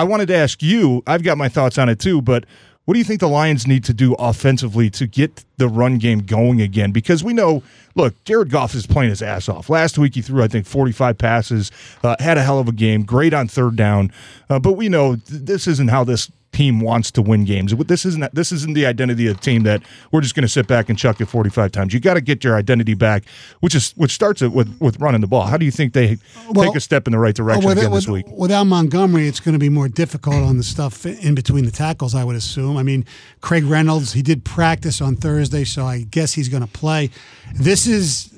I wanted to ask you. I've got my thoughts on it too, but what do you think the Lions need to do offensively to get the run game going again? Because we know, look, Jared Goff is playing his ass off. Last week he threw, I think, 45 passes, uh, had a hell of a game, great on third down. Uh, but we know th- this isn't how this team wants to win games. This isn't this isn't the identity of the team that we're just going to sit back and chuck it 45 times. You got to get your identity back, which is which starts it with with running the ball. How do you think they well, take a step in the right direction with, again with, this week? Without Montgomery, it's going to be more difficult on the stuff in between the tackles. I would assume. I mean, Craig Reynolds, he did practice on Thursday, so I guess he's going to play. This is,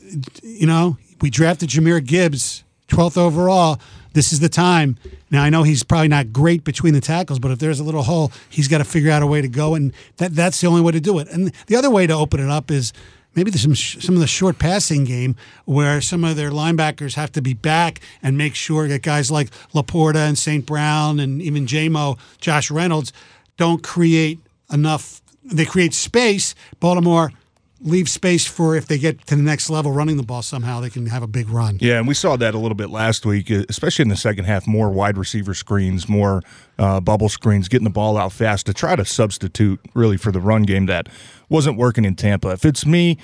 you know, we drafted Jahmyr Gibbs, 12th overall this is the time. Now I know he's probably not great between the tackles, but if there's a little hole, he's got to figure out a way to go, and that that's the only way to do it. And the other way to open it up is maybe there's some some of the short passing game where some of their linebackers have to be back and make sure that guys like Laporta and St. Brown and even JMO, Josh Reynolds, don't create enough. They create space. Baltimore leave space for if they get to the next level running the ball somehow they can have a big run. Yeah, and we saw that a little bit last week, uh, especially in the second half. More wide receiver screens, more uh, bubble screens, getting the ball out fast to try to substitute really for the run game that wasn't working in Tampa. If it's me,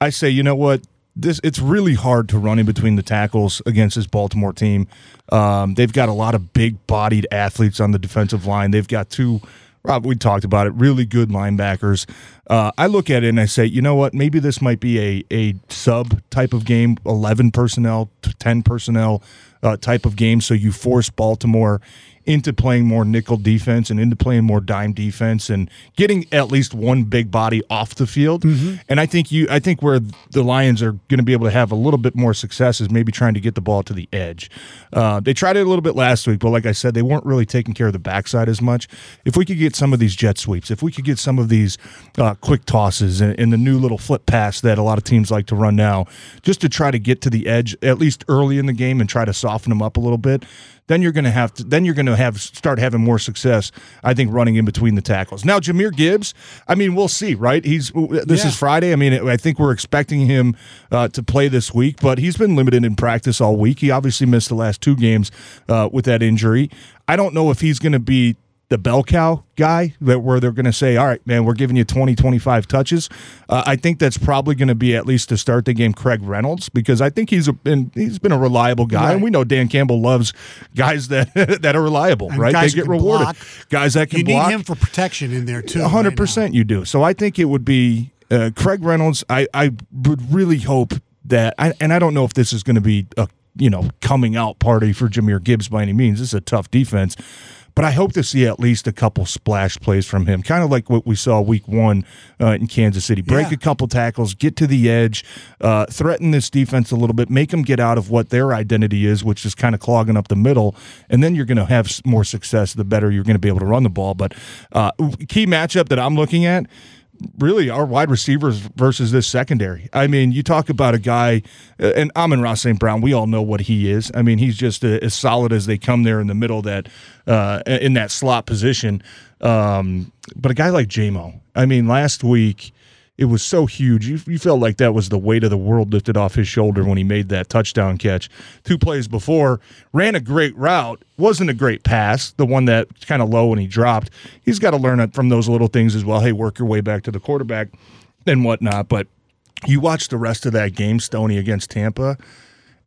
I say you know what. This it's really hard to run in between the tackles against this Baltimore team. Um, they've got a lot of big-bodied athletes on the defensive line. They've got two Rob, we talked about it. Really good linebackers. Uh, I look at it and I say, you know what? Maybe this might be a a sub type of game, eleven personnel, ten personnel uh, type of game. So you force Baltimore into playing more nickel defense and into playing more dime defense and getting at least one big body off the field. Mm-hmm. And I think you I think where the Lions are going to be able to have a little bit more success is maybe trying to get the ball to the edge. Uh, they tried it a little bit last week, but like I said, they weren't really taking care of the backside as much. If we could get some of these jet sweeps, if we could get some of these uh, quick tosses and, and the new little flip pass that a lot of teams like to run now, just to try to get to the edge at least early in the game and try to soften them up a little bit, then you're going to have to then you're going to have start having more success i think running in between the tackles. Now jahmyr gibbs i mean we'll see right? He's this yeah. is friday. I mean i think we're expecting him uh, to play this week but he's been limited in practice all week. He obviously missed the last two games uh, with that injury. I don't know if he's going to be the bell cow guy that where they're going to say, all right, man, we're giving you 20, 25 touches. Uh, I think that's probably going to be at least to start the game, Craig Reynolds, because I think he's a, been he's been a reliable guy, right. and we know Dan Campbell loves guys that that are reliable, and right? They get rewarded. Block. Guys that can you block. need him for protection in there too. hundred right percent, you do. So I think it would be uh, Craig Reynolds. I I would really hope that, I, and I don't know if this is going to be a you know coming out party for Jahmyr Gibbs by any means. This is a tough defense. But I hope to see at least a couple splash plays from him, kind of like what we saw week one uh, in Kansas City. Break yeah. a couple tackles, get to the edge, uh, threaten this defense a little bit, make them get out of what their identity is, which is kind of clogging up the middle, and then you're going to have more success the better you're going to be able to run the ball. But uh, key matchup that I'm looking at really our wide receivers versus this secondary. I mean, you talk about a guy, uh, and Amon Ra St. Brown, we all know what he is. I mean, he's just a, as solid as they come there in the middle that uh, in that slot position. Um, but a guy like JMO, I mean, last week it was so huge. You, you, felt like that was the weight of the world lifted off his shoulder when he made that touchdown catch. Two plays before, ran a great route. Wasn't a great pass, the one that kind of low and he dropped. He's got to learn it from those little things as well. Hey, work your way back to the quarterback and whatnot. But you watch the rest of that game, Stoney against Tampa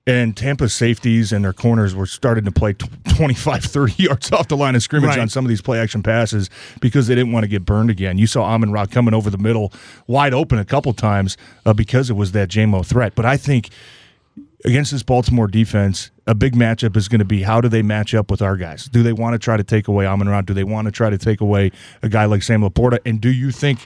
and Tampa's safeties and their corners were starting to play 25, 30 yards off the line of scrimmage right. on some of these play action passes because they didn't want to get burned again. You saw Amon Ra coming over the middle wide open a couple times uh, because it was that JMO threat. But I think against this Baltimore defense, a big matchup is going to be how do they match up with our guys? Do they want to try to take away Amon Ra? Do they want to try to take away a guy like Sam Laporta? And do you think